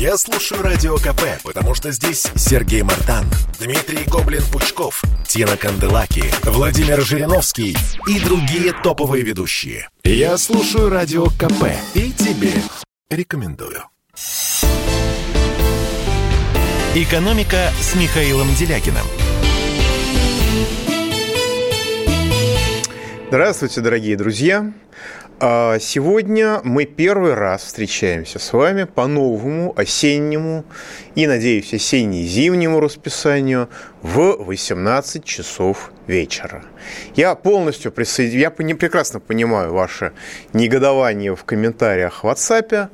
Я слушаю Радио КП, потому что здесь Сергей Мартан, Дмитрий Гоблин-Пучков, Тина Канделаки, Владимир Жириновский и другие топовые ведущие. Я слушаю Радио КП и тебе рекомендую. «Экономика» с Михаилом Делякиным. Здравствуйте, дорогие друзья! А сегодня мы первый раз встречаемся с вами по новому осеннему и, надеюсь, осенне-зимнему расписанию в 18 часов вечера. Я полностью присоединяюсь, я прекрасно понимаю ваше негодование в комментариях в WhatsApp,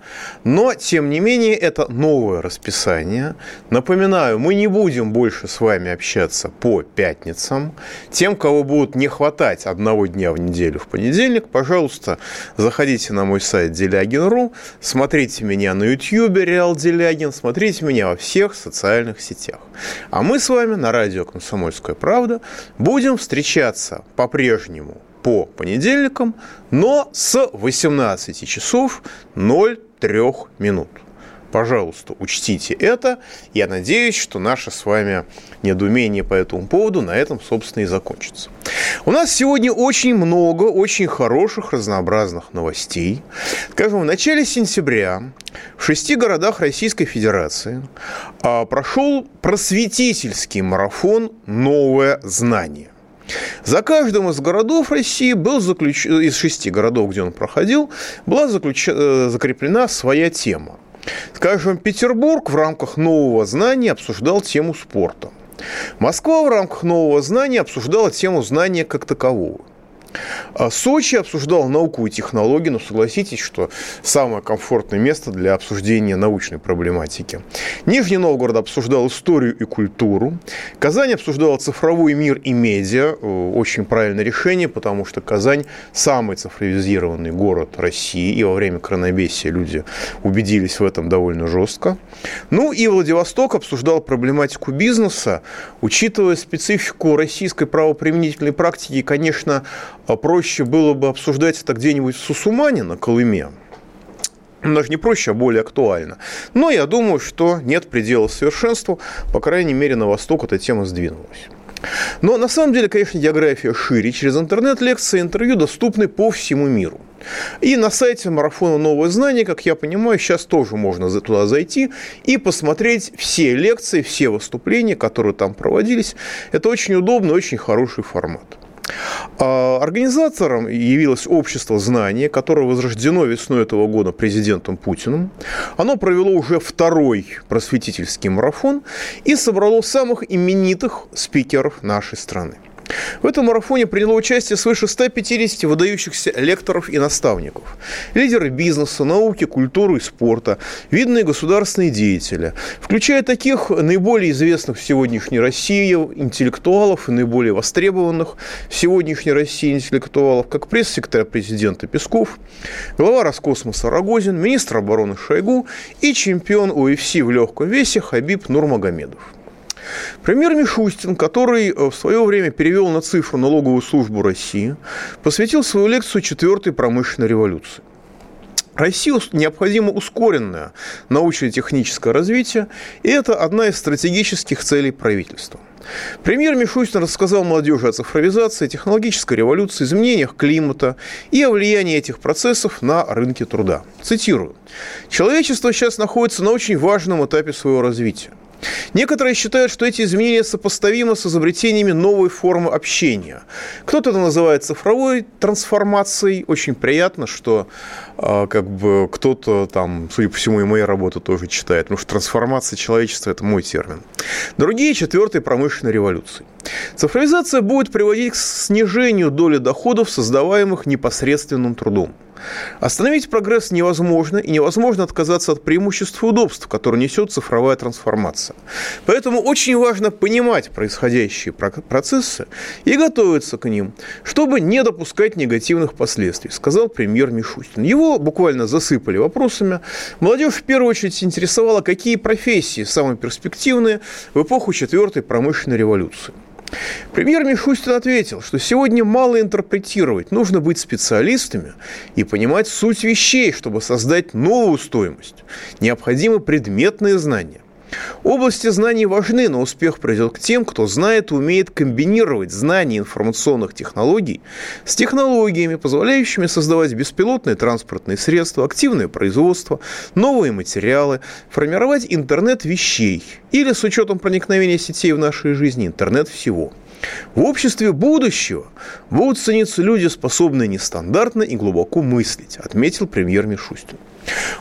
но, тем не менее, это новое расписание. Напоминаю, мы не будем больше с вами общаться по пятницам. Тем, кого будут не хватать одного дня в неделю в понедельник, пожалуйста, заходите на мой сайт делягин.ру, смотрите меня на YouTube, Реал Делягин, смотрите меня во всех социальных сетях. А мы с вами на радио «Комсомольская правда» будем встречаться по-прежнему по понедельникам, но с 18 часов 03 минут. Пожалуйста, учтите это. Я надеюсь, что наше с вами недоумение по этому поводу на этом, собственно, и закончится. У нас сегодня очень много очень хороших, разнообразных новостей. Скажем, в начале сентября в шести городах Российской Федерации а, прошел просветительский марафон «Новое знание». За каждым из городов России был заключ... из шести городов, где он проходил, была заключ... Э, закреплена своя тема. Скажем, Петербург в рамках нового знания обсуждал тему спорта. Москва в рамках нового знания обсуждала тему знания как такового – а Сочи обсуждал науку и технологии, но согласитесь, что самое комфортное место для обсуждения научной проблематики. Нижний Новгород обсуждал историю и культуру. Казань обсуждала цифровой мир и медиа. Очень правильное решение, потому что Казань самый цифровизированный город России, и во время коронавируса люди убедились в этом довольно жестко. Ну и Владивосток обсуждал проблематику бизнеса, учитывая специфику российской правоприменительной практики, конечно, а проще было бы обсуждать это где-нибудь в Сусумане на Колыме, даже не проще, а более актуально. Но я думаю, что нет предела совершенству. По крайней мере, на восток эта тема сдвинулась. Но на самом деле, конечно, география шире. Через интернет лекции интервью доступны по всему миру. И на сайте марафона «Новое знание», как я понимаю, сейчас тоже можно туда зайти и посмотреть все лекции, все выступления, которые там проводились. Это очень удобный, очень хороший формат. А организатором явилось общество знания, которое возрождено весной этого года президентом Путиным. Оно провело уже второй просветительский марафон и собрало самых именитых спикеров нашей страны. В этом марафоне приняло участие свыше 150 выдающихся лекторов и наставников, лидеры бизнеса, науки, культуры и спорта, видные государственные деятели, включая таких наиболее известных в сегодняшней России интеллектуалов и наиболее востребованных в сегодняшней России интеллектуалов, как пресс-секретарь президента Песков, глава Роскосмоса Рогозин, министр обороны Шойгу и чемпион УФС в легком весе Хабиб Нурмагомедов. Премьер Мишустин, который э, в свое время перевел на цифру налоговую службу России, посвятил свою лекцию четвертой промышленной революции. России необходимо ускоренное научно-техническое развитие, и это одна из стратегических целей правительства. Премьер Мишустин рассказал молодежи о цифровизации, технологической революции, изменениях климата и о влиянии этих процессов на рынке труда. Цитирую. «Человечество сейчас находится на очень важном этапе своего развития. Некоторые считают, что эти изменения сопоставимы с изобретениями новой формы общения. Кто-то это называет цифровой трансформацией. Очень приятно, что э, как бы кто-то там, судя по всему, и моя работа тоже читает, потому что трансформация человечества – это мой термин. Другие – четвертой промышленной революции. Цифровизация будет приводить к снижению доли доходов, создаваемых непосредственным трудом. Остановить прогресс невозможно, и невозможно отказаться от преимуществ и удобств, которые несет цифровая трансформация. Поэтому очень важно понимать происходящие процессы и готовиться к ним, чтобы не допускать негативных последствий, сказал премьер Мишустин. Его буквально засыпали вопросами. Молодежь в первую очередь интересовала, какие профессии самые перспективные в эпоху четвертой промышленной революции. Премьер Мишустин ответил, что сегодня мало интерпретировать, нужно быть специалистами и понимать суть вещей, чтобы создать новую стоимость. Необходимы предметные знания. Области знаний важны, но успех придет к тем, кто знает и умеет комбинировать знания информационных технологий с технологиями, позволяющими создавать беспилотные транспортные средства, активное производство, новые материалы, формировать интернет вещей или, с учетом проникновения сетей в нашей жизни, интернет всего – в обществе будущего будут цениться люди, способные нестандартно и глубоко мыслить, отметил премьер Мишустин.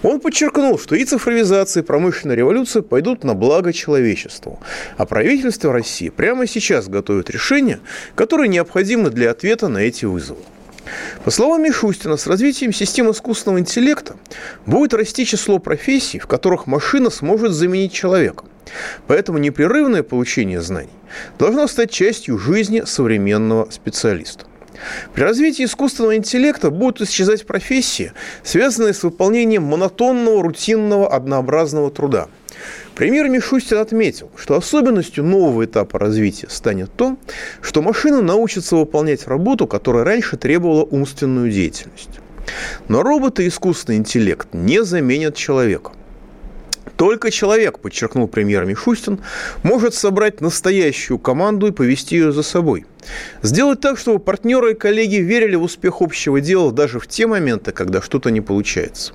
Он подчеркнул, что и цифровизация, и промышленная революция пойдут на благо человечеству. А правительство России прямо сейчас готовит решения, которые необходимы для ответа на эти вызовы. По словам Мишустина, с развитием систем искусственного интеллекта будет расти число профессий, в которых машина сможет заменить человека. Поэтому непрерывное получение знаний должно стать частью жизни современного специалиста. При развитии искусственного интеллекта будут исчезать профессии, связанные с выполнением монотонного, рутинного, однообразного труда. Премьер Мишустин отметил, что особенностью нового этапа развития станет то, что машины научатся выполнять работу, которая раньше требовала умственную деятельность. Но роботы и искусственный интеллект не заменят человека – только человек, подчеркнул премьер Мишустин, может собрать настоящую команду и повести ее за собой. Сделать так, чтобы партнеры и коллеги верили в успех общего дела даже в те моменты, когда что-то не получается.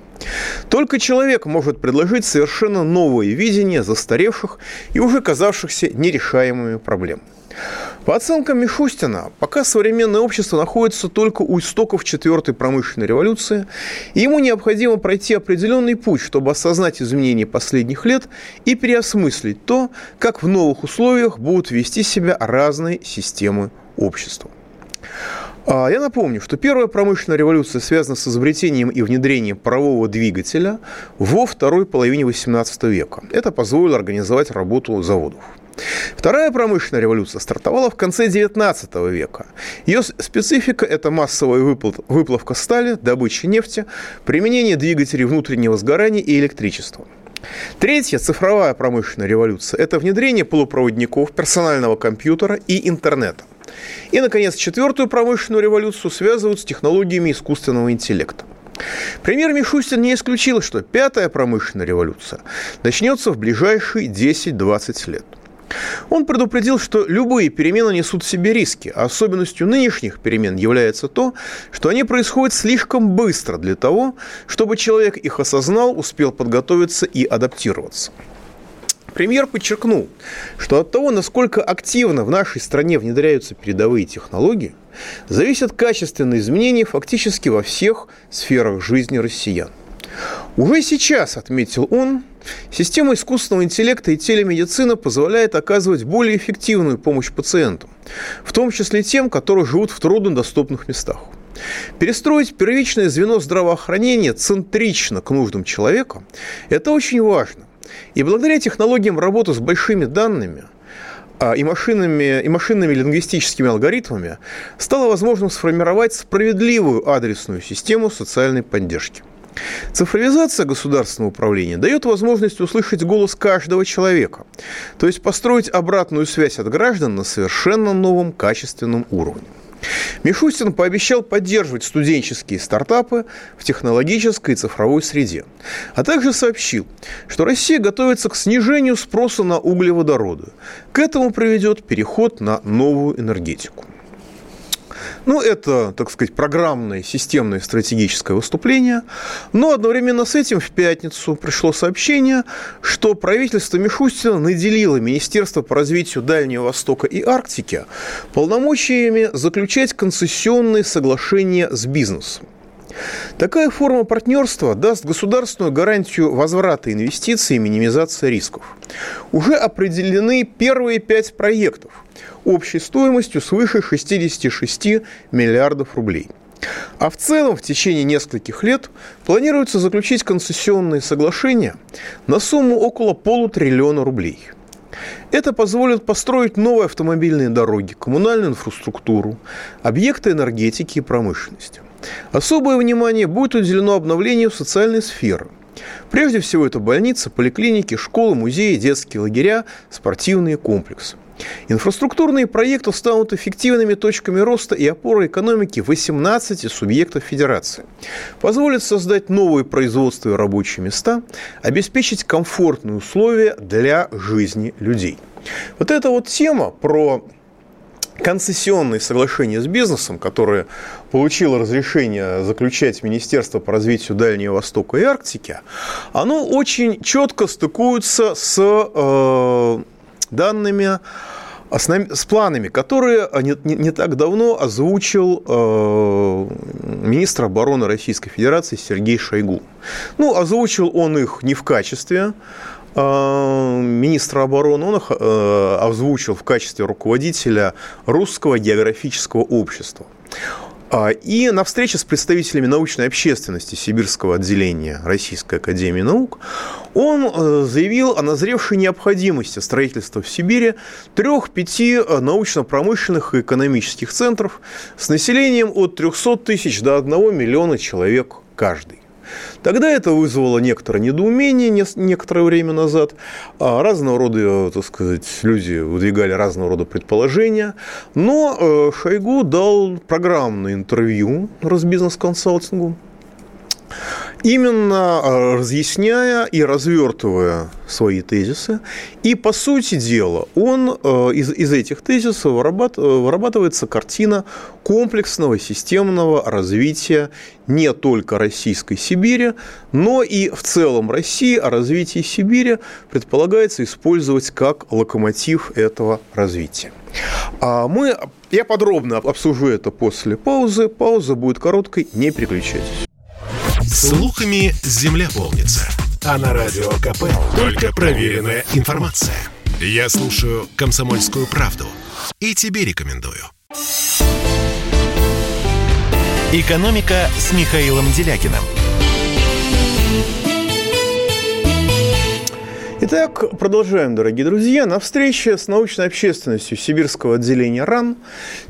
Только человек может предложить совершенно новое видение застаревших и уже казавшихся нерешаемыми проблем. По оценкам Мишустина, пока современное общество находится только у истоков четвертой промышленной революции, ему необходимо пройти определенный путь, чтобы осознать изменения последних лет и переосмыслить то, как в новых условиях будут вести себя разные системы общества. А, я напомню, что первая промышленная революция связана с изобретением и внедрением парового двигателя во второй половине XVIII века. Это позволило организовать работу заводов. Вторая промышленная революция стартовала в конце XIX века. Ее специфика – это массовая выплавка стали, добыча нефти, применение двигателей внутреннего сгорания и электричества. Третья цифровая промышленная революция – это внедрение полупроводников, персонального компьютера и интернета. И, наконец, четвертую промышленную революцию связывают с технологиями искусственного интеллекта. Премьер Мишустин не исключил, что пятая промышленная революция начнется в ближайшие 10-20 лет – он предупредил, что любые перемены несут в себе риски, особенностью нынешних перемен является то, что они происходят слишком быстро для того, чтобы человек их осознал, успел подготовиться и адаптироваться. Премьер подчеркнул, что от того, насколько активно в нашей стране внедряются передовые технологии, зависят качественные изменения фактически во всех сферах жизни россиян. Уже сейчас, отметил он, система искусственного интеллекта и телемедицина позволяет оказывать более эффективную помощь пациентам, в том числе тем, которые живут в труднодоступных местах. Перестроить первичное звено здравоохранения центрично к нуждам человека – это очень важно. И благодаря технологиям работы с большими данными а, и машинами, и машинными лингвистическими алгоритмами стало возможным сформировать справедливую адресную систему социальной поддержки. Цифровизация государственного управления дает возможность услышать голос каждого человека, то есть построить обратную связь от граждан на совершенно новом качественном уровне. Мишустин пообещал поддерживать студенческие стартапы в технологической и цифровой среде, а также сообщил, что Россия готовится к снижению спроса на углеводороды. К этому приведет переход на новую энергетику. Ну, это, так сказать, программное, системное стратегическое выступление. Но одновременно с этим в пятницу пришло сообщение, что правительство Мишустина наделило Министерство по развитию Дальнего Востока и Арктики полномочиями заключать концессионные соглашения с бизнесом. Такая форма партнерства даст государственную гарантию возврата инвестиций и минимизации рисков. Уже определены первые пять проектов общей стоимостью свыше 66 миллиардов рублей. А в целом в течение нескольких лет планируется заключить концессионные соглашения на сумму около полутриллиона рублей. Это позволит построить новые автомобильные дороги, коммунальную инфраструктуру, объекты энергетики и промышленности. Особое внимание будет уделено обновлению социальной сферы. Прежде всего, это больницы, поликлиники, школы, музеи, детские лагеря, спортивные комплексы. Инфраструктурные проекты станут эффективными точками роста и опорой экономики 18 субъектов Федерации. Позволят создать новые производства и рабочие места, обеспечить комфортные условия для жизни людей. Вот эта вот тема про концессионные соглашения с бизнесом, которые получило разрешение заключать Министерство по развитию Дальнего Востока и Арктики, оно очень четко стыкуется с э, данными а с, с планами, которые не, не, не так давно озвучил э, министр обороны Российской Федерации Сергей Шойгу. Ну, озвучил он их не в качестве э, министра обороны, он их э, озвучил в качестве руководителя Русского географического общества. А, и на встрече с представителями научной общественности Сибирского отделения Российской Академии Наук он э, заявил о назревшей необходимости строительства в Сибири трех-пяти э, научно-промышленных и экономических центров с населением от 300 тысяч до 1 миллиона человек каждый. Тогда это вызвало некоторое недоумение некоторое время назад. А разного рода, так сказать, люди выдвигали разного рода предположения. Но э, Шойгу дал программное интервью Росбизнес-консалтингу именно э, разъясняя и развертывая свои тезисы. И, по сути дела, он э, из, из этих тезисов вырабатывается картина комплексного системного развития не только российской Сибири, но и в целом России, а развитие Сибири предполагается использовать как локомотив этого развития. А мы, я подробно обсужу это после паузы. Пауза будет короткой, не переключайтесь. Слухами земля полнится. А на радио КП только проверенная информация. Я слушаю «Комсомольскую правду» и тебе рекомендую. «Экономика» с Михаилом Делякиным – Итак, продолжаем, дорогие друзья. На встрече с научной общественностью Сибирского отделения РАН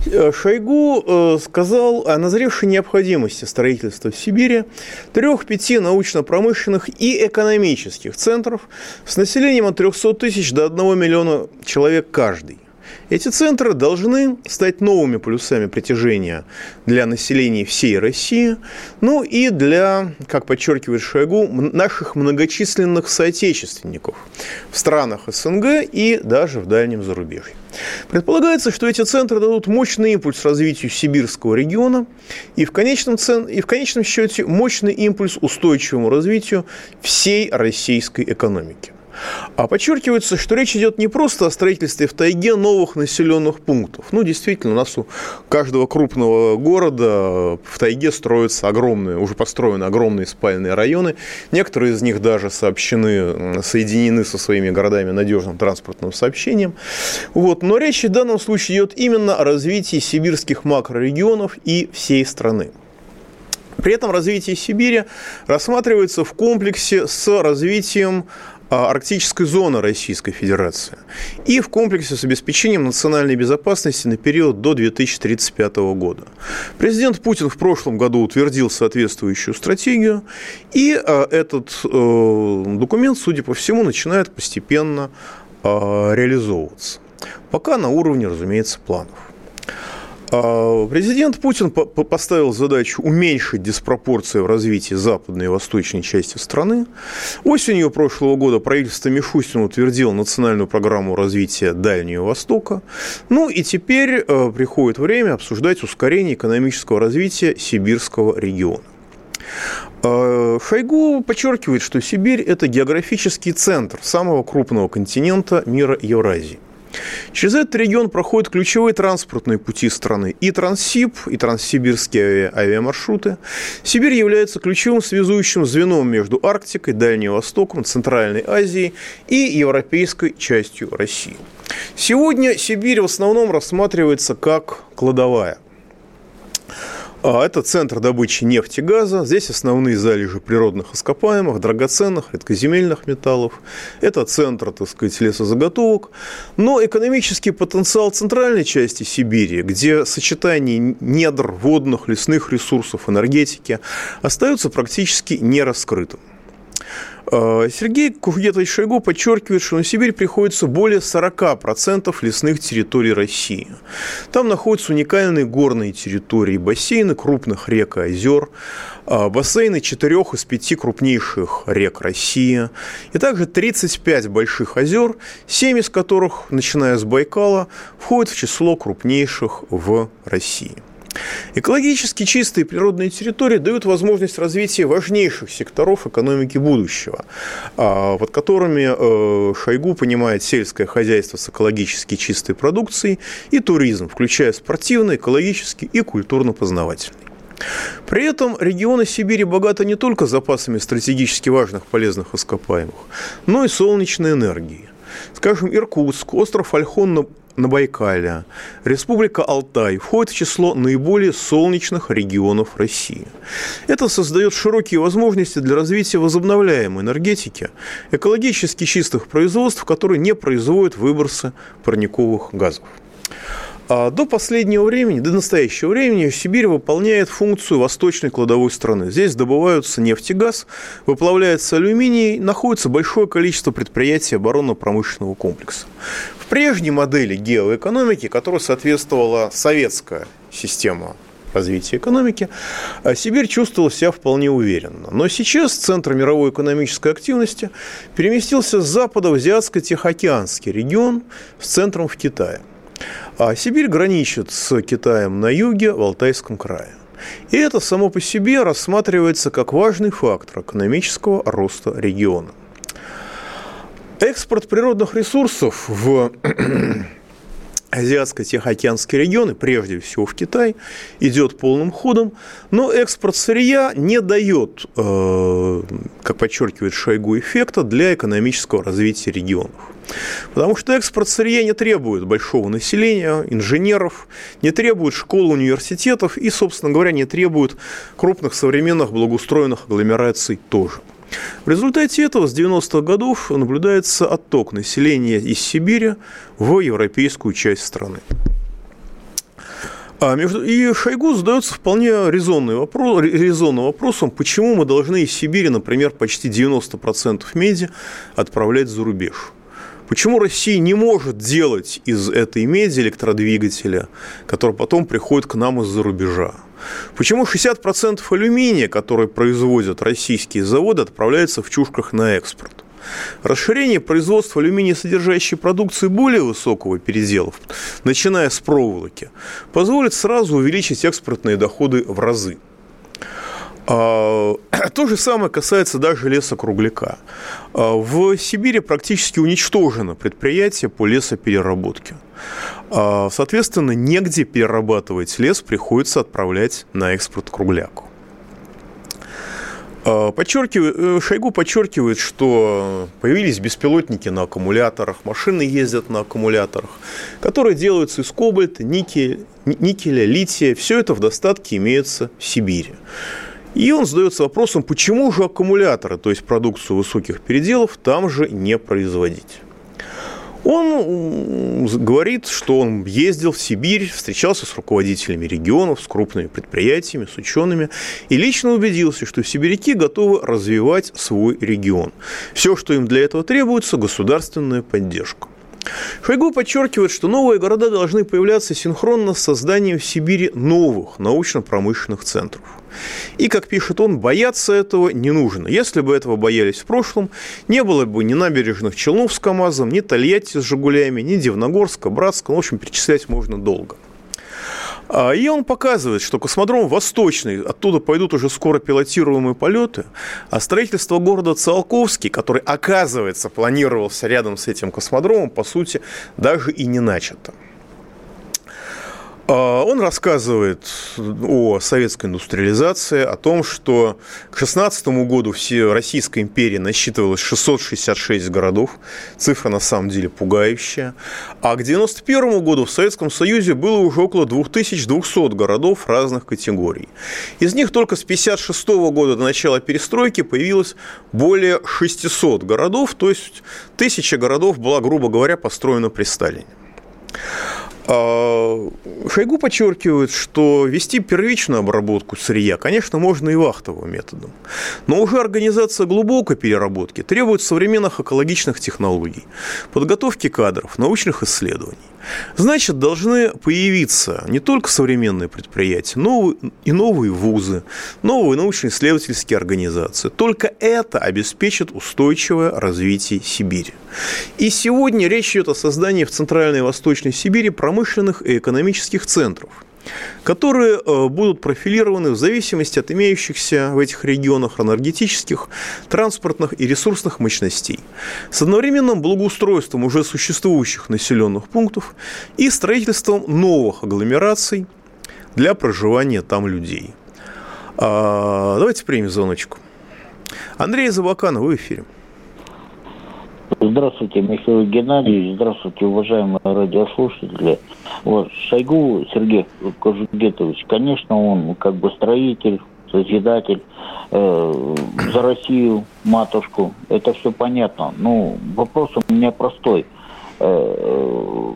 э, Шойгу э, сказал о назревшей необходимости строительства в Сибири трех-пяти научно-промышленных и экономических центров с населением от 300 тысяч до 1 миллиона человек каждый – эти центры должны стать новыми полюсами притяжения для населения всей России, ну и для, как подчеркивает Шойгу, наших многочисленных соотечественников в странах СНГ и даже в дальнем зарубежье. Предполагается, что эти центры дадут мощный импульс развитию сибирского региона и в конечном, цен... и в конечном счете мощный импульс устойчивому развитию всей российской экономики. А подчеркивается, что речь идет не просто о строительстве в тайге новых населенных пунктов. Ну, действительно, у нас у каждого крупного города в тайге строятся огромные, уже построены огромные спальные районы. Некоторые из них даже сообщены, соединены со своими городами надежным транспортным сообщением. Вот. Но речь в данном случае идет именно о развитии сибирских макрорегионов и всей страны. При этом развитие Сибири рассматривается в комплексе с развитием арктической зоны Российской Федерации и в комплексе с обеспечением национальной безопасности на период до 2035 года. Президент Путин в прошлом году утвердил соответствующую стратегию, и а, этот э, документ, судя по всему, начинает постепенно а, реализовываться. Пока на уровне, разумеется, планов. А, президент Путин поставил задачу уменьшить диспропорции в развитии западной и восточной части страны. Осенью прошлого года правительство Мишустина утвердило национальную программу развития Дальнего Востока. Ну и теперь а, приходит время обсуждать ускорение экономического развития сибирского региона. А, Шойгу подчеркивает, что Сибирь – это географический центр самого крупного континента мира Евразии. Через этот регион проходят ключевые транспортные пути страны. И Транссиб, и транссибирские авиамаршруты. Сибирь является ключевым связующим звеном между Арктикой, Дальним Востоком, Центральной Азией и европейской частью России. Сегодня Сибирь в основном рассматривается как кладовая – а это центр добычи нефти и газа. Здесь основные залежи природных ископаемых, драгоценных, редкоземельных металлов. Это центр, так сказать, лесозаготовок. Но экономический потенциал центральной части Сибири, где сочетание недр, водных, лесных ресурсов, энергетики, остается практически не раскрытым. Э, Сергей Кугетович Шойгу подчеркивает, что на Сибирь приходится более 40% лесных территорий России. Там находятся уникальные горные территории, бассейны крупных рек и озер, э, бассейны четырех из пяти крупнейших рек России, и также 35 больших озер, семь из которых, начиная с Байкала, входят в число крупнейших в России. Экологически чистые природные территории дают возможность развития важнейших секторов экономики будущего, а, под которыми э, Шойгу понимает сельское хозяйство с экологически чистой продукцией и туризм, включая спортивный, экологический и культурно-познавательный. При этом регионы Сибири богаты не только запасами стратегически важных полезных ископаемых, но и солнечной энергией. Скажем, Иркутск, остров Ольхон на Байкале, Республика Алтай входит в число наиболее солнечных регионов России. Это создает широкие возможности для развития возобновляемой энергетики, экологически чистых производств, которые не производят выбросы парниковых газов. А до последнего времени, до настоящего времени Сибирь выполняет функцию восточной кладовой страны. Здесь добываются нефть и газ, выплавляется алюминий, находится большое количество предприятий оборонно-промышленного комплекса. В прежней модели геоэкономики, которой соответствовала советская система развития экономики, а Сибирь чувствовала себя вполне уверенно. Но сейчас центр мировой экономической активности переместился с запада в Азиатско-Тихоокеанский регион с центром в Китае. А Сибирь граничит с Китаем на юге, в Алтайском крае. И это само по себе рассматривается как важный фактор экономического роста региона. Экспорт природных ресурсов в Азиатско-Тихоокеанский регион, и прежде всего в Китай, идет полным ходом, но экспорт сырья не дает, э, как подчеркивает Шойгу, эффекта для экономического развития регионов. Потому что экспорт сырья не требует большого населения, инженеров, не требует школ, университетов и, собственно говоря, не требует крупных современных благоустроенных агломераций тоже. В результате этого с 90-х годов наблюдается отток населения из Сибири в европейскую часть страны. А между... И Шойгу задается вполне резонный вопрос, резонным вопросом, почему мы должны из Сибири, например, почти 90% меди отправлять за рубеж. Почему Россия не может делать из этой меди электродвигателя, который потом приходит к нам из-за рубежа? Почему 60% алюминия, который производят российские заводы, отправляется в чушках на экспорт? Расширение производства алюминия содержащей продукции более высокого передела, начиная с проволоки, позволит сразу увеличить экспортные доходы в разы. А, то же самое касается даже лесокругляка. А, в Сибири практически уничтожено предприятие по лесопереработке. А, соответственно, негде перерабатывать лес, приходится отправлять на экспорт кругляку. Подчеркивает, э, Шойгу подчеркивает, что появились беспилотники на аккумуляторах, машины ездят на аккумуляторах, которые делаются из кобальта, никеля, никеля лития. Все это в достатке имеется в Сибири. И он задается вопросом, почему же аккумуляторы, то есть продукцию высоких переделов, там же не производить. Он говорит, что он ездил в Сибирь, встречался с руководителями регионов, с крупными предприятиями, с учеными, и лично убедился, что сибиряки готовы развивать свой регион. Все, что им для этого требуется, государственная поддержка. Шойгу подчеркивает, что новые города должны появляться синхронно с созданием в Сибири новых научно-промышленных центров. И, как пишет он, бояться этого не нужно. Если бы этого боялись в прошлом, не было бы ни набережных Челнов с КАМАЗом, ни Тольятти с «Жигулями», ни Дивногорска, Братска. Ну, в общем, перечислять можно долго. А, и он показывает, что космодром Восточный, оттуда пойдут уже скоро пилотируемые полеты, а строительство города Циолковский, который, оказывается, планировался рядом с этим космодромом, по сути, даже и не начато. А, он рассказывает о советской индустриализации, о том, что к 16 году все Российская империя насчитывалась 666 городов. Цифра на самом деле пугающая. А к 91 году в Советском Союзе было уже около 2200 городов разных категорий. Из них только с 56 года до начала перестройки появилось более 600 городов, то есть тысяча городов была, грубо говоря, построена при Сталине. А, Шойгу подчеркивает, что вести первичную обработку сырья, конечно, можно и вахтовым методом. Но уже организация глубокой переработки требует современных экологичных технологий, подготовки кадров, научных исследований. Значит, должны появиться не только современные предприятия, но и новые вузы, новые научно-исследовательские организации. Только это обеспечит устойчивое развитие Сибири. И сегодня речь идет о создании в Центральной и Восточной Сибири промышленных и экономических центров – которые э, будут профилированы в зависимости от имеющихся в этих регионах энергетических, транспортных и ресурсных мощностей, с одновременным благоустройством уже существующих населенных пунктов и строительством новых агломераций для проживания там людей. А, давайте примем звоночку. Андрей Забаканов, вы в эфире. Здравствуйте, Михаил Геннадьевич. Здравствуйте, уважаемые радиослушатели. Вот, Шойгу Сергей Кожугетович, конечно, он как бы строитель, созидатель э, за Россию, матушку. Это все понятно. Ну, вопрос у меня простой. Э,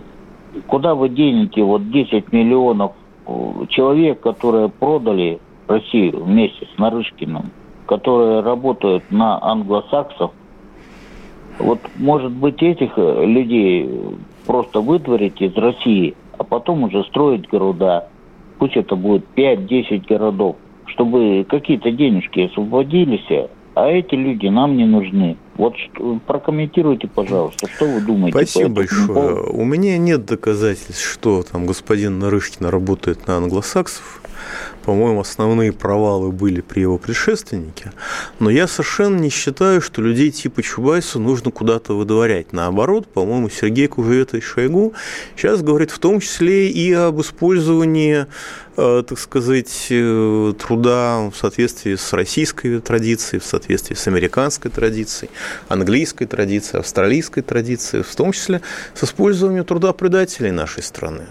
куда вы денете вот 10 миллионов э, человек, которые продали Россию вместе с Нарышкиным, которые работают на англосаксов, вот, может быть, этих э, людей просто вытворить из России, а потом уже строить города. Пусть это будет 5-10 городов, чтобы какие-то денежки освободились, а эти люди нам не нужны. Вот прокомментируйте, пожалуйста, что вы думаете? Спасибо большое. Поводу? У меня нет доказательств, что там господин Нарышкин работает на англосаксов по-моему, основные провалы были при его предшественнике. Но я совершенно не считаю, что людей типа Чубайса нужно куда-то выдворять. Наоборот, по-моему, Сергей Кужевета и Шойгу сейчас говорит в том числе и об использовании э, так сказать, э, труда в соответствии с российской традицией, в соответствии с американской традицией, английской традицией, австралийской традицией, в том числе с использованием труда предателей нашей страны.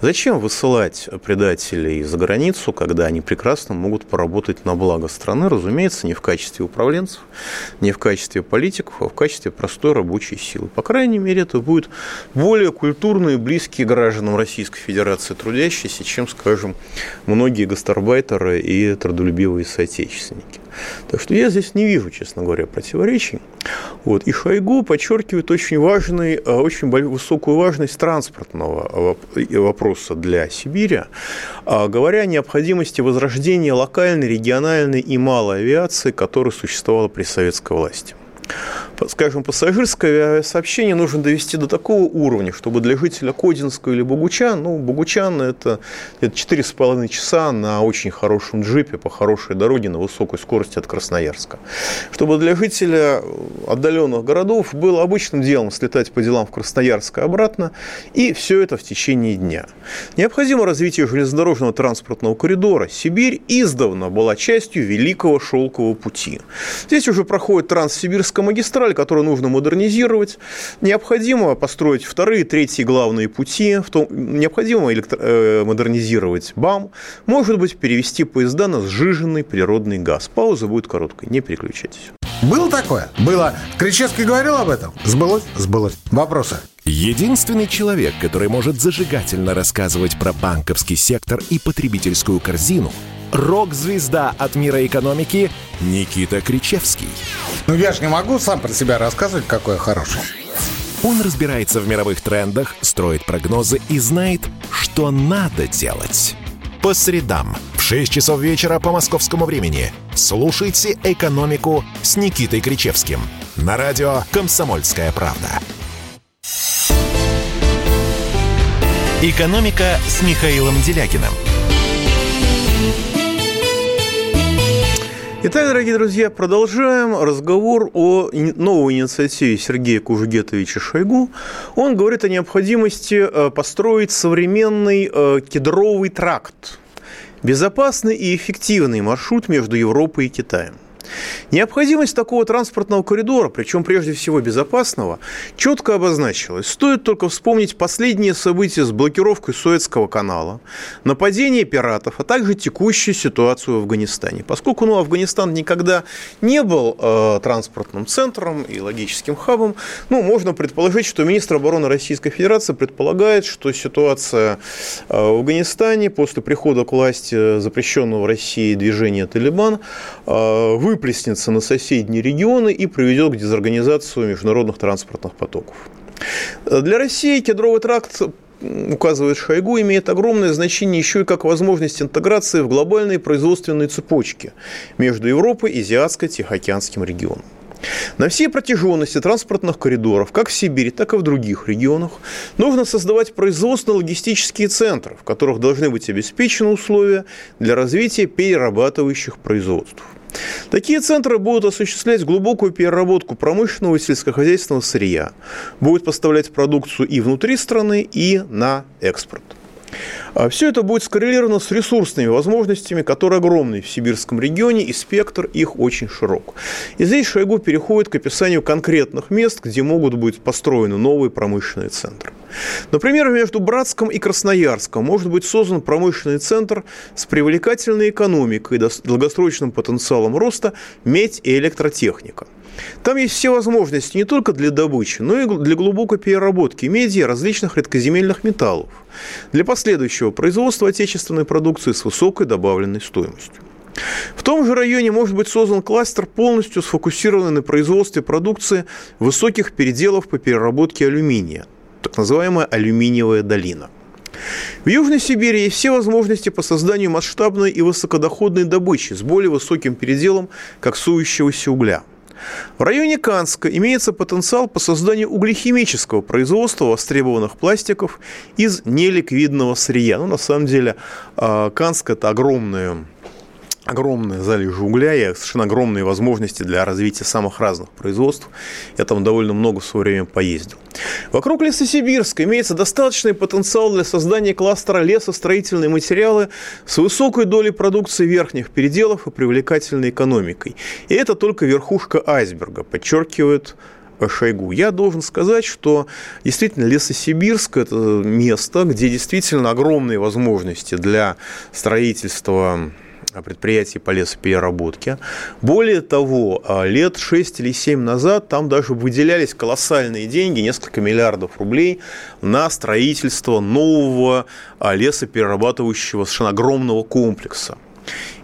Зачем высылать предателей за границу, когда они прекрасно могут поработать на благо страны, разумеется, не в качестве управленцев, не в качестве политиков, а в качестве простой рабочей силы. По крайней мере, это будет более культурные близкие гражданам Российской Федерации трудящиеся, чем, скажем, многие гастарбайтеры и трудолюбивые соотечественники. Так что я здесь не вижу, честно говоря, противоречий. Вот. И Шойгу подчеркивает очень, важный, э, очень высокую важность транспортного вопроса для Сибири, а, говоря о необходимости возрождения локальной, региональной и малой авиации, которая существовала при советской власти скажем, пассажирское авиасообщение нужно довести до такого уровня, чтобы для жителя Кодинска или Богучан, ну, Богучан – это, это 4,5 часа на очень хорошем джипе по хорошей дороге на высокой скорости от Красноярска. Чтобы для жителя отдаленных городов было обычным делом слетать по делам в Красноярск и обратно, и все это в течение дня. Необходимо развитие железнодорожного транспортного коридора. Сибирь издавна была частью Великого Шелкового пути. Здесь уже проходит Транссибирская магистраль, магистраль, которую нужно модернизировать. Необходимо построить вторые, третьи главные пути. В том, необходимо электро- э, модернизировать БАМ. Может быть, перевести поезда на сжиженный природный газ. Пауза будет короткой, не переключайтесь. Было такое? Было. Кричевский говорил об этом? Сбылось? Сбылось. Вопросы? Единственный человек, который может зажигательно рассказывать про банковский сектор и потребительскую корзину – рок-звезда от мира экономики Никита Кричевский. Ну я же не могу сам про себя рассказывать, какой я хороший. Он разбирается в мировых трендах, строит прогнозы и знает, что надо делать. По средам в 6 часов вечера по московскому времени слушайте «Экономику» с Никитой Кричевским на радио «Комсомольская правда». «Экономика» с Михаилом Делякиным – Итак, дорогие друзья, продолжаем разговор о новой инициативе Сергея Кужугетовича Шойгу. Он говорит о необходимости э, построить современный э, кедровый тракт, безопасный и эффективный маршрут между Европой и Китаем. Необходимость такого транспортного коридора, причем прежде всего безопасного, четко обозначилась. Стоит только вспомнить последние события с блокировкой Суэцкого канала, нападение пиратов, а также текущую ситуацию в Афганистане. Поскольку ну, Афганистан никогда не был э, транспортным центром и логическим хабом, ну, можно предположить, что министр обороны Российской Федерации предполагает, что ситуация э, в Афганистане после прихода к власти запрещенного в России движения «Талибан» э, выплеснется на соседние регионы и приведет к дезорганизации международных транспортных потоков. Для России кедровый тракт указывает Шойгу, имеет огромное значение еще и как возможность интеграции в глобальные производственные цепочки между Европой и Азиатско-Тихоокеанским регионом. На всей протяженности транспортных коридоров, как в Сибири, так и в других регионах, нужно создавать производственно-логистические центры, в которых должны быть обеспечены условия для развития перерабатывающих производств. Такие центры будут осуществлять глубокую переработку промышленного и сельскохозяйственного сырья, будут поставлять продукцию и внутри страны, и на экспорт. А Все это будет скоррелировано с ресурсными возможностями, которые огромны в сибирском регионе, и спектр их очень широк. И здесь Шойгу переходит к описанию конкретных мест, где могут быть построены новые промышленные центры. Например, между Братском и Красноярском может быть создан промышленный центр с привлекательной экономикой долгосрочным потенциалом роста медь и электротехника. Там есть все возможности не только для добычи, но и для глубокой переработки меди различных редкоземельных металлов, для последующего производства отечественной продукции с высокой добавленной стоимостью. В том же районе может быть создан кластер, полностью сфокусированный на производстве продукции высоких переделов по переработке алюминия – так называемая алюминиевая долина. В Южной Сибири есть все возможности по созданию масштабной и высокодоходной добычи с более высоким переделом коксующегося угля. В районе Канска имеется потенциал по созданию углехимического производства востребованных пластиков из неликвидного сырья. Ну, на самом деле, а, Канск – это огромные залежи угля и совершенно огромные возможности для развития самых разных производств. Я там довольно много в свое время поездил. Вокруг Лесосибирска имеется достаточный потенциал для создания кластера лесостроительные материалы с высокой долей продукции верхних переделов и привлекательной экономикой. И это только верхушка айсберга, подчеркивает Шойгу. Я должен сказать, что действительно Лесосибирск – это место, где действительно огромные возможности для строительства предприятий по лесопереработке. Более того, а, лет 6 или 7 назад там даже выделялись колоссальные деньги, несколько миллиардов рублей, на строительство нового а, лесоперерабатывающего совершенно огромного комплекса.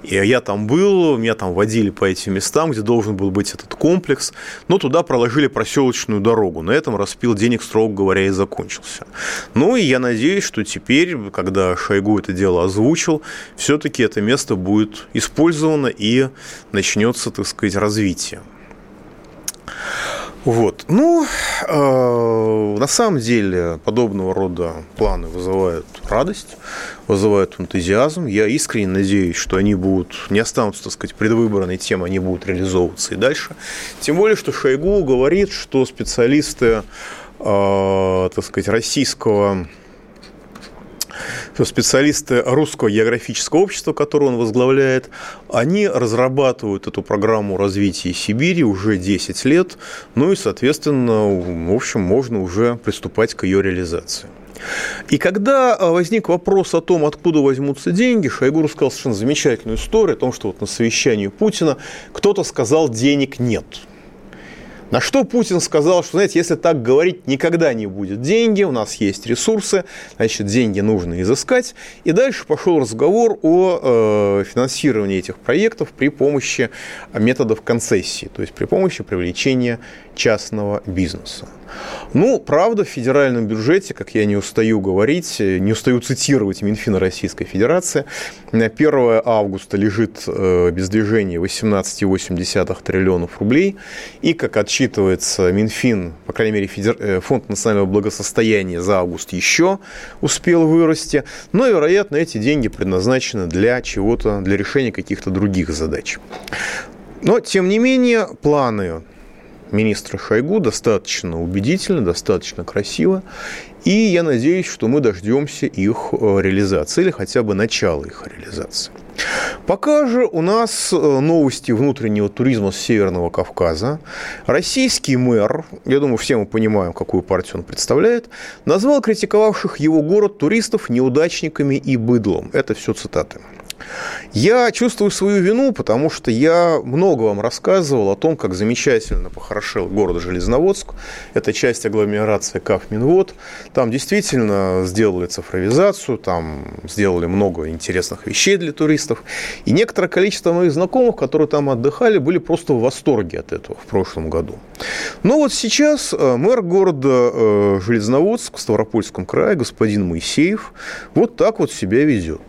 И я там был, меня там водили по этим местам, где должен был быть этот комплекс, но туда проложили проселочную дорогу. На этом распил денег, строго говоря, и закончился. Ну и я надеюсь, что теперь, когда Шойгу это дело озвучил, все-таки это место будет использовано и начнется, так сказать, развитие. Вот. Ну, э, на самом деле, подобного рода планы вызывают радость, вызывают энтузиазм. Я искренне надеюсь, что они будут, не останутся, так сказать, предвыборной темой, они будут реализовываться и дальше. Тем более, что Шойгу говорит, что специалисты, э, так сказать, российского что специалисты Русского географического общества, которое он возглавляет, они разрабатывают эту программу развития Сибири уже 10 лет, ну и, соответственно, в общем, можно уже приступать к ее реализации. И когда возник вопрос о том, откуда возьмутся деньги, Шойгу рассказал совершенно замечательную историю о том, что вот на совещании Путина кто-то сказал, денег нет – на что Путин сказал, что, знаете, если так говорить, никогда не будет деньги, у нас есть ресурсы, значит, деньги нужно изыскать. И дальше пошел разговор о э, финансировании этих проектов при помощи методов концессии, то есть при помощи привлечения частного бизнеса. Ну, правда, в федеральном бюджете, как я не устаю говорить, не устаю цитировать Минфина Российской Федерации, на 1 августа лежит э, без движения 18,8 триллионов рублей. И, как отчитывается Минфин, по крайней мере, Федер... Э, Фонд национального благосостояния за август еще успел вырасти. Но, вероятно, эти деньги предназначены для чего-то, для решения каких-то других задач. Но, тем не менее, планы министра Шойгу достаточно убедительно, достаточно красиво. И я надеюсь, что мы дождемся их э, реализации или хотя бы начала их реализации. Пока же у нас э, новости внутреннего туризма с Северного Кавказа. Российский мэр, я думаю, все мы понимаем, какую партию он представляет, назвал критиковавших его город туристов неудачниками и быдлом. Это все цитаты. Я чувствую свою вину, потому что я много вам рассказывал о том, как замечательно похорошел город Железноводск. Это часть агломерации Кафминвод. Там действительно сделали цифровизацию, там сделали много интересных вещей для туристов. И некоторое количество моих знакомых, которые там отдыхали, были просто в восторге от этого в прошлом году. Но вот сейчас э, мэр города э, Железноводск в Ставропольском крае, господин Моисеев, вот так вот себя ведет.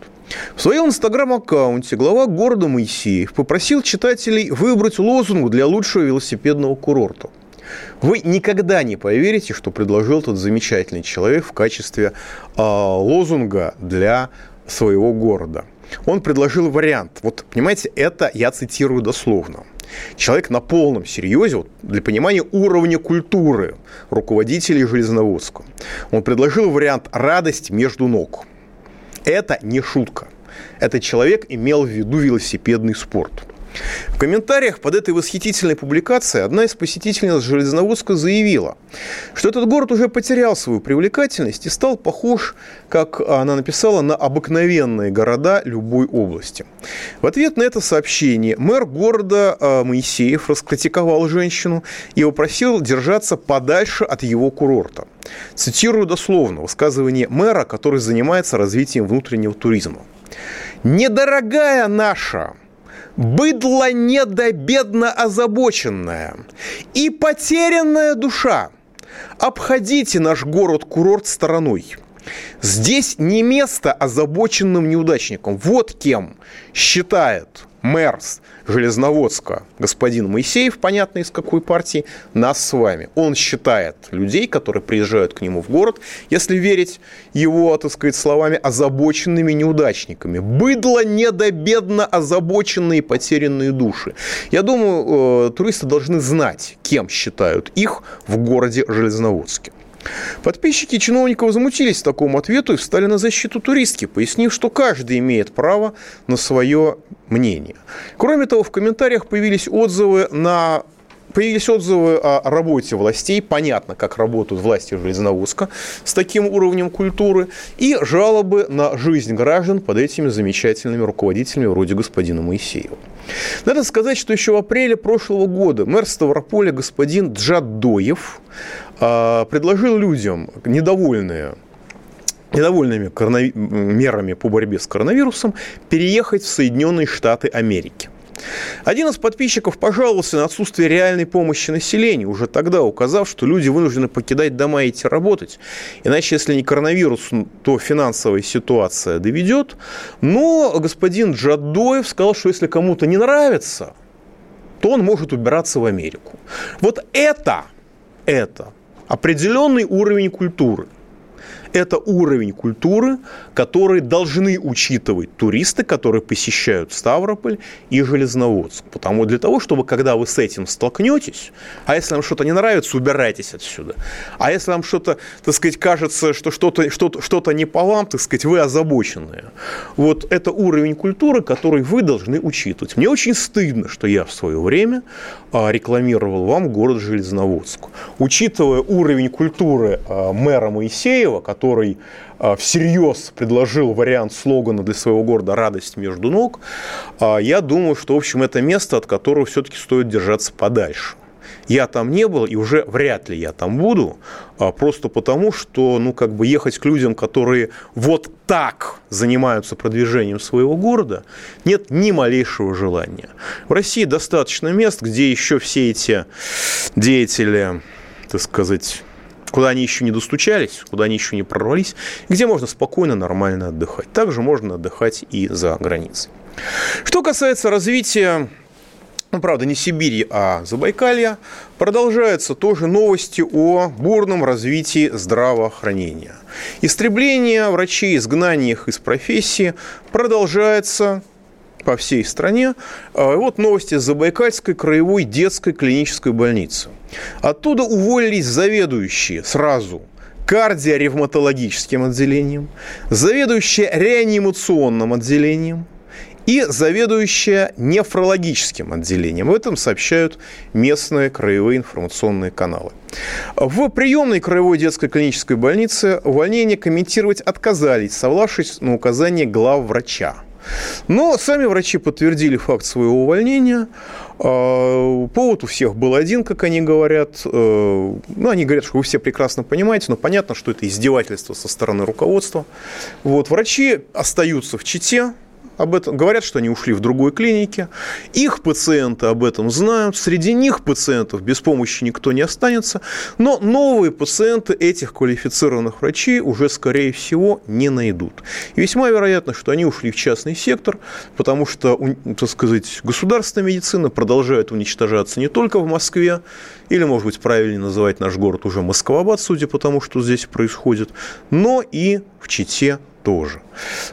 В своем инстаграм-аккаунте глава города Моисеев попросил читателей выбрать лозунг для лучшего велосипедного курорта. Вы никогда не поверите, что предложил тот замечательный человек в качестве э, лозунга для своего города. Он предложил вариант. Вот, понимаете, это я цитирую дословно. Человек на полном серьезе, вот, для понимания уровня культуры руководителей Железноводска. Он предложил вариант «радость между ног». Это не шутка. Этот человек имел в виду велосипедный спорт. В комментариях под этой восхитительной публикацией одна из посетительниц Железноводска заявила, что этот город уже потерял свою привлекательность и стал похож, как она написала, на обыкновенные города любой области. В ответ на это сообщение мэр города а, Моисеев раскритиковал женщину и попросил держаться подальше от его курорта. Цитирую дословно высказывание мэра, который занимается развитием внутреннего туризма. «Недорогая наша быдло недобедно озабоченная и потерянная душа. Обходите наш город-курорт стороной. Здесь не место озабоченным неудачникам. Вот кем считает мэр Железноводска, господин Моисеев, понятно из какой партии, нас с вами. Он считает людей, которые приезжают к нему в город, если верить его, так сказать, словами, озабоченными неудачниками. Быдло недобедно озабоченные потерянные души. Я думаю, э, туристы должны знать, кем считают их в городе Железноводске. Подписчики чиновников возмутились такому ответу и встали на защиту туристки, пояснив, что каждый имеет право на свое мнение. Кроме того, в комментариях появились отзывы на Появились отзывы о работе властей, понятно, как работают власти Железноводска с таким уровнем культуры, и жалобы на жизнь граждан под этими замечательными руководителями вроде господина Моисеева. Надо сказать, что еще в апреле прошлого года мэр Ставрополя господин Джадоев а, предложил людям, недовольные недовольными коронави... мерами по борьбе с коронавирусом, переехать в Соединенные Штаты Америки. Один из подписчиков пожаловался на отсутствие реальной помощи населению, уже тогда указав, что люди вынуждены покидать дома и идти работать. Иначе, если не коронавирус, то финансовая ситуация доведет. Но господин Джадоев сказал, что если кому-то не нравится, то он может убираться в Америку. Вот это, это определенный уровень культуры. Это уровень культуры, который должны учитывать туристы, которые посещают Ставрополь и Железноводск. Потому для того, чтобы когда вы с этим столкнетесь, а если вам что-то не нравится, убирайтесь отсюда. А если вам что-то, так сказать, кажется, что что-то что что не по вам, так сказать, вы озабоченные. Вот это уровень культуры, который вы должны учитывать. Мне очень стыдно, что я в свое время а, рекламировал вам город Железноводск. Учитывая уровень культуры а, мэра Моисеева, который а, всерьез предложил вариант слогана для своего города «Радость между ног», я думаю, что, в общем, это место, от которого все-таки стоит держаться подальше. Я там не был, и уже вряд ли я там буду, а, просто потому, что, ну, как бы ехать к людям, которые вот так занимаются продвижением своего города, нет ни малейшего желания. В России достаточно мест, где еще все эти деятели, так сказать, куда они еще не достучались, куда они еще не прорвались, где можно спокойно, нормально отдыхать. Также можно отдыхать и за границей. Что касается развития ну, правда, не Сибири, а Забайкалья, продолжаются тоже новости о бурном развитии здравоохранения. Истребление врачей, изгнание их из профессии продолжается по всей стране. А, вот новости из Забайкальской краевой детской клинической больницы. Оттуда уволились заведующие сразу кардиоревматологическим отделением, заведующие реанимационным отделением – и заведующая нефрологическим отделением. В этом сообщают местные краевые информационные каналы. В приемной краевой детской клинической больнице увольнение комментировать отказались, сославшись на указание главврача. Но сами врачи подтвердили факт своего увольнения. А, повод у всех был один, как они говорят. Э, ну, они говорят, что вы все прекрасно понимаете, но понятно, что это издевательство со стороны руководства. Вот, врачи остаются в Чите, об этом, говорят, что они ушли в другой клинике. Их пациенты об этом знают. Среди них пациентов без помощи никто не останется. Но новые пациенты этих квалифицированных врачей уже, скорее всего, не найдут. И весьма вероятно, что они ушли в частный сектор, потому что, так сказать, государственная медицина продолжает уничтожаться не только в Москве, или, может быть, правильнее называть наш город уже Москвабад, судя по тому, что здесь происходит, но и в Чите тоже.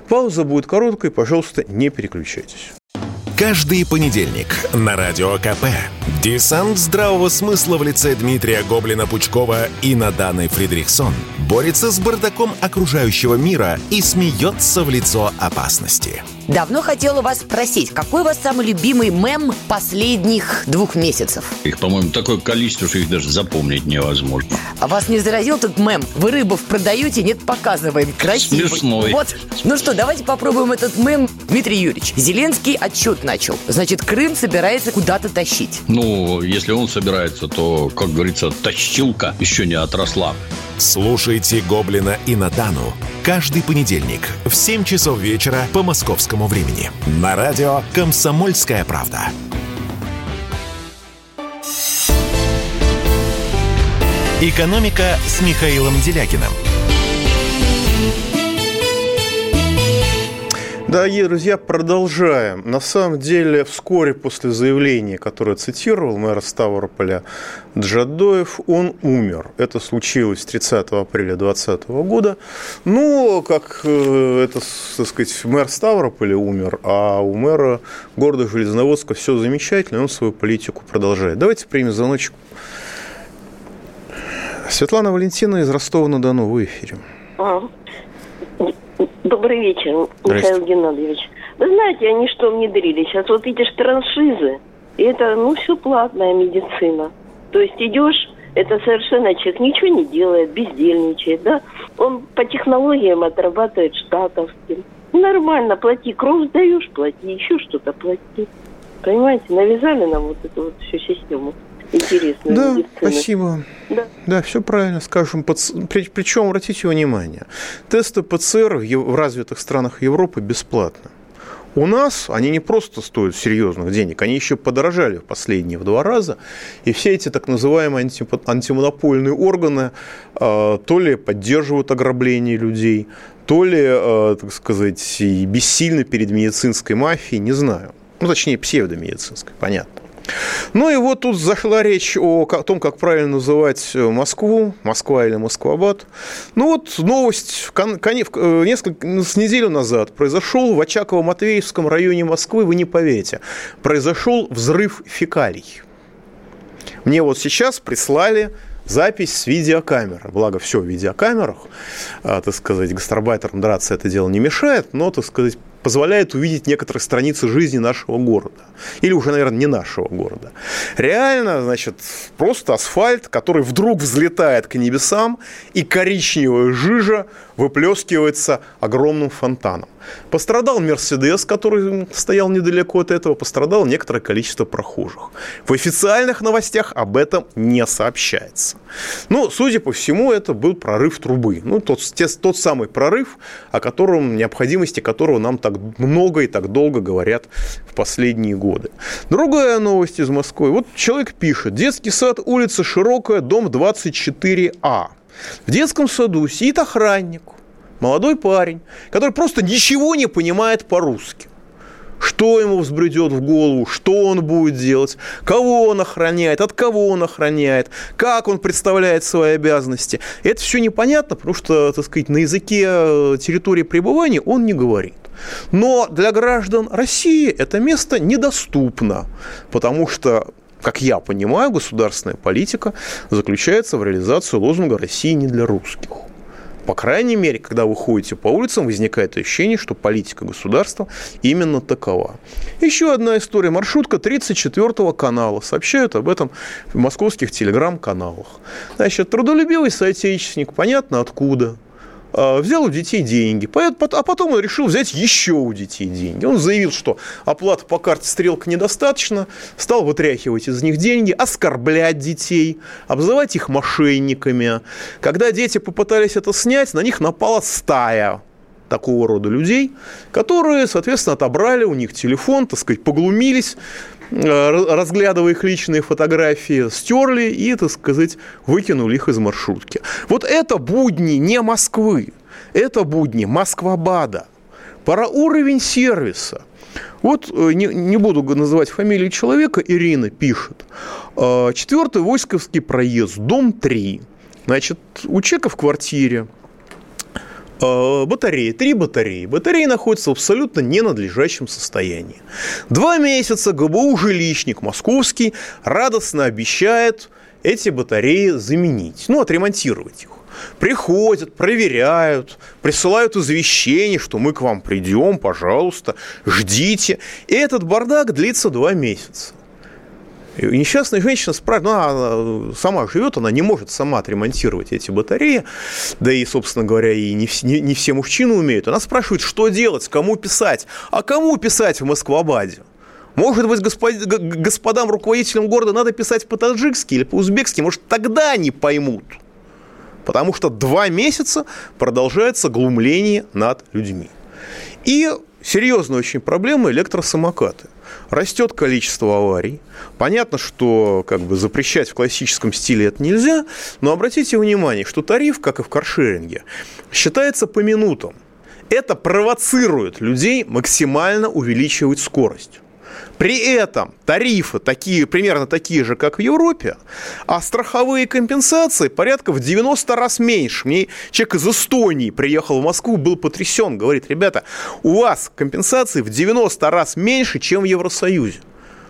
Пауза будет короткой, пожалуйста, не переключайтесь. Каждый понедельник на Радио КП. Десант здравого смысла в лице Дмитрия Гоблина-Пучкова и Наданы Фридрихсон борется с бардаком окружающего мира и смеется в лицо опасности – Давно хотела вас спросить, какой у вас самый любимый мем последних двух месяцев? Их, по-моему, такое количество, что их даже запомнить невозможно. А вас не заразил этот мем? Вы рыбов продаете, нет, показываем. Красивый. Смешной. Вот. Ну что, давайте попробуем этот мем. Дмитрий Юрьевич, Зеленский отчет начал. Значит, Крым собирается куда-то тащить. Ну, если он собирается, то, как говорится, тащилка еще не отросла. Слушайте «Гоблина» и «Натану» каждый понедельник в 7 часов вечера по московскому времени на радио «Комсомольская правда». «Экономика» с Михаилом Делякиным – Дорогие друзья, продолжаем. На самом деле, вскоре после заявления, которое цитировал мэр Ставрополя Джадоев, он умер. Это случилось 30 апреля 2020 года. Ну, как э, это, так сказать, мэр Ставрополя умер, а у мэра города Железноводска все замечательно, он свою политику продолжает. Давайте примем звоночек. Светлана Валентина из Ростова-на-Дону, в эфире. А, Добрый вечер, Михаил Геннадьевич. Вы знаете, они что внедрили? Сейчас вот эти ж траншизы, и это, ну, все платная медицина. То есть идешь, это совершенно человек ничего не делает, бездельничает, да? Он по технологиям отрабатывает штатовским. Нормально, плати, кровь сдаешь, плати, еще что-то плати. Понимаете, навязали нам вот эту вот всю систему интересную Да, медицины. спасибо. Да. да, все правильно скажем. Причем, обратите внимание, тесты ПЦР в развитых странах Европы бесплатно. У нас они не просто стоят серьезных денег, они еще подорожали в последние в два раза. И все эти так называемые антимонопольные органы э, то ли поддерживают ограбление людей, то ли, э, так сказать, бессильны перед медицинской мафией, не знаю. Ну, точнее, псевдомедицинской, понятно. Ну и вот тут зашла речь о том, как правильно называть э, Москву, Москва или Москвабад. Ну вот новость э, несколько ну, с неделю назад произошел в Очаково-Матвеевском районе Москвы, вы не поверите, произошел взрыв фекалий. Мне вот сейчас прислали запись с видеокамеры. Благо, все в видеокамерах. А, так сказать, гастарбайтерам драться это дело не мешает, но, так сказать, позволяет увидеть некоторые страницы жизни нашего города. Или уже, наверное, не нашего города. Реально, значит, просто асфальт, который вдруг взлетает к небесам, и коричневая жижа выплескивается огромным фонтаном. Пострадал Мерседес, который стоял недалеко от этого, пострадало некоторое количество прохожих. В официальных новостях об этом не сообщается. Но, судя по всему, это был прорыв трубы. Ну, тот, тот самый прорыв, о котором, необходимости которого нам так много и так долго говорят в последние годы. Другая новость из Москвы. Вот человек пишет. Детский сад, улица Широкая, дом 24А. В детском саду сидит охранник, молодой парень, который просто ничего не понимает по-русски. Что ему взбредет в голову, что он будет делать, кого он охраняет, от кого он охраняет, как он представляет свои обязанности. Это все непонятно, потому что, так сказать, на языке э, территории пребывания он не говорит. Но для граждан России это место недоступно, потому что как я понимаю, государственная политика заключается в реализацию лозунга «России не для русских». По крайней мере, когда вы ходите по улицам, возникает ощущение, что политика государства именно такова. Еще одна история. Маршрутка 34 канала. Сообщают об этом в московских телеграм-каналах. Значит, трудолюбивый соотечественник, понятно откуда, взял у детей деньги, а потом он решил взять еще у детей деньги. Он заявил, что оплата по карте стрелка недостаточно, стал вытряхивать из них деньги, оскорблять детей, обзывать их мошенниками. Когда дети попытались это снять, на них напала стая такого рода людей, которые, соответственно, отобрали у них телефон, так сказать, поглумились, Э, разглядывая их личные фотографии, стерли и, так сказать, выкинули их из маршрутки. Вот это будни не Москвы, это будни Москва-Бада. Пора уровень сервиса. Вот э, не, не буду называть фамилию человека, Ирина пишет. «Э, четвертый Войсковский проезд, дом 3. Значит, у человека в квартире батареи, три батареи. Батареи находятся в абсолютно ненадлежащем состоянии. Два месяца ГБУ «Жилищник» московский радостно обещает эти батареи заменить, ну, отремонтировать их. Приходят, проверяют, присылают извещение, что мы к вам придем, пожалуйста, ждите. И этот бардак длится два месяца. Несчастная женщина спрашивает, ну, она сама живет, она не может сама отремонтировать эти батареи, да и, собственно говоря, и не, не, не все мужчины умеют. Она спрашивает, что делать, кому писать, а кому писать в Москвабаде? Может быть, господ... господам руководителям города надо писать по-таджикски или по-узбекски, может, тогда они поймут. Потому что два месяца продолжается глумление над людьми. И серьезная очень проблема электросамокаты. Растет количество аварий. Понятно, что как бы запрещать в классическом стиле это нельзя, но обратите внимание, что тариф, как и в каршеринге, считается по минутам. Это провоцирует людей максимально увеличивать скорость. При этом тарифы такие, примерно такие же, как в Европе, а страховые компенсации порядка в 90 раз меньше. Мне человек из Эстонии приехал в Москву, был потрясен, говорит, ребята, у вас компенсации в 90 раз меньше, чем в Евросоюзе.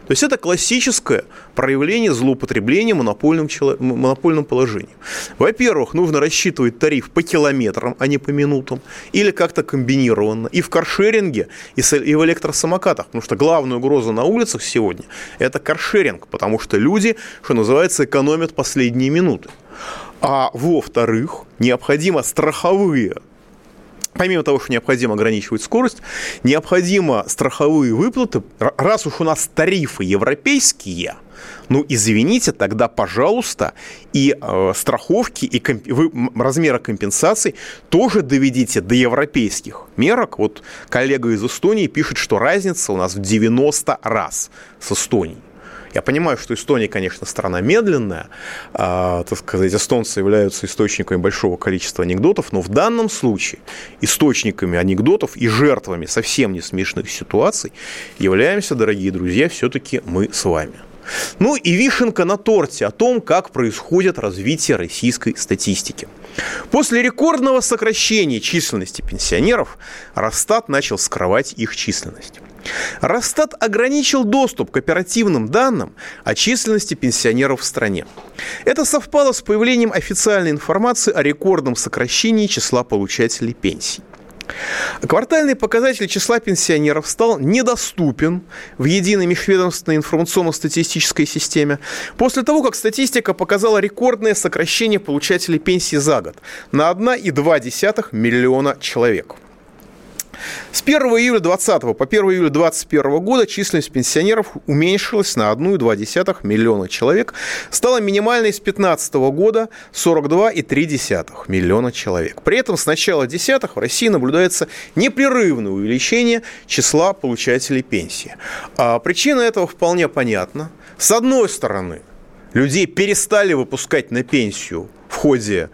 То есть это классическое проявление злоупотребления монопольным, монопольным положением. Во-первых, нужно рассчитывать тариф по километрам, а не по минутам, или как-то комбинированно. И в каршеринге, и в электросамокатах, потому что главная угроза на улицах сегодня – это каршеринг, потому что люди, что называется, экономят последние минуты. А во-вторых, необходимо страховые Помимо того, что необходимо ограничивать скорость, необходимо страховые выплаты. Раз уж у нас тарифы европейские, ну, извините, тогда, пожалуйста, и э, страховки, и комп... вы, размера компенсаций тоже доведите до европейских мерок. Вот коллега из Эстонии пишет, что разница у нас в 90 раз с Эстонией. Я понимаю, что Эстония, конечно, страна медленная, а, так сказать, эстонцы являются источниками большого количества анекдотов, но в данном случае источниками анекдотов и жертвами совсем не смешных ситуаций являемся, дорогие друзья, все-таки мы с вами. Ну и вишенка на торте о том, как происходит развитие российской статистики. После рекордного сокращения численности пенсионеров Росстат начал скрывать их численность. Росстат ограничил доступ к оперативным данным о численности пенсионеров в стране. Это совпало с появлением официальной информации о рекордном сокращении числа получателей пенсий. Квартальный показатель числа пенсионеров стал недоступен в единой межведомственной информационно-статистической системе после того, как статистика показала рекордное сокращение получателей пенсии за год на 1,2 миллиона человек. С 1 июля 2020 по 1 июля 2021 года численность пенсионеров уменьшилась на 1,2 миллиона человек, стала минимальной с 2015 года 42,3 миллиона человек. При этом с начала десятых в России наблюдается непрерывное увеличение числа получателей пенсии. А причина этого вполне понятна. С одной стороны, людей перестали выпускать на пенсию в ходе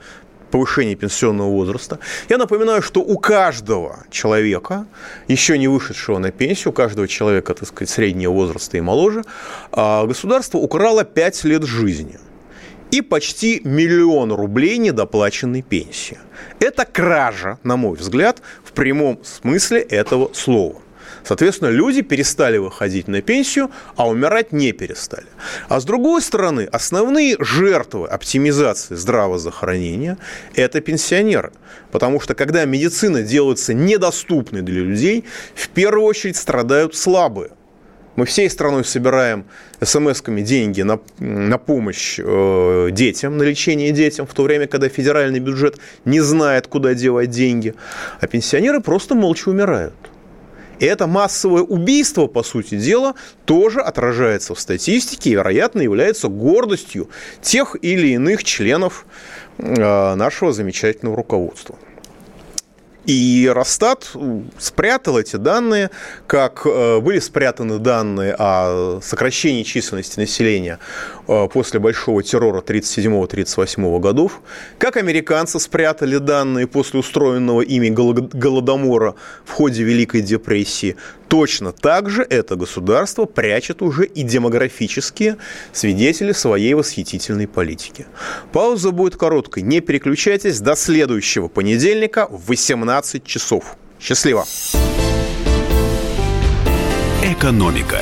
повышения пенсионного возраста. Я напоминаю, что у каждого человека, еще не вышедшего на пенсию, у каждого человека, так сказать, среднего возраста и моложе, а, государство украло 5 лет жизни и почти миллион рублей недоплаченной пенсии. Это кража, на мой взгляд, в прямом смысле этого слова. Соответственно, люди перестали выходить на пенсию, а умирать не перестали. А с другой стороны, основные жертвы оптимизации здравоохранения – это пенсионеры. Потому что когда медицина делается недоступной для людей, в первую очередь страдают слабые. Мы всей страной собираем смс-ками деньги на, на помощь э, детям, на лечение детям, в то время, когда федеральный бюджет не знает, куда девать деньги. А пенсионеры просто молча умирают. И это массовое убийство, по сути дела, тоже отражается в статистике и, вероятно, является гордостью тех или иных членов э, нашего замечательного руководства. И Росстат спрятал эти данные, как э, были спрятаны данные о сокращении численности населения э, после большого террора 1937-1938 годов, как американцы спрятали данные после устроенного ими голодомора в ходе Великой депрессии, точно так же это государство прячет уже и демографические свидетели своей восхитительной политики. Пауза будет короткой. Не переключайтесь. До следующего понедельника в 18 часов. Счастливо! Экономика.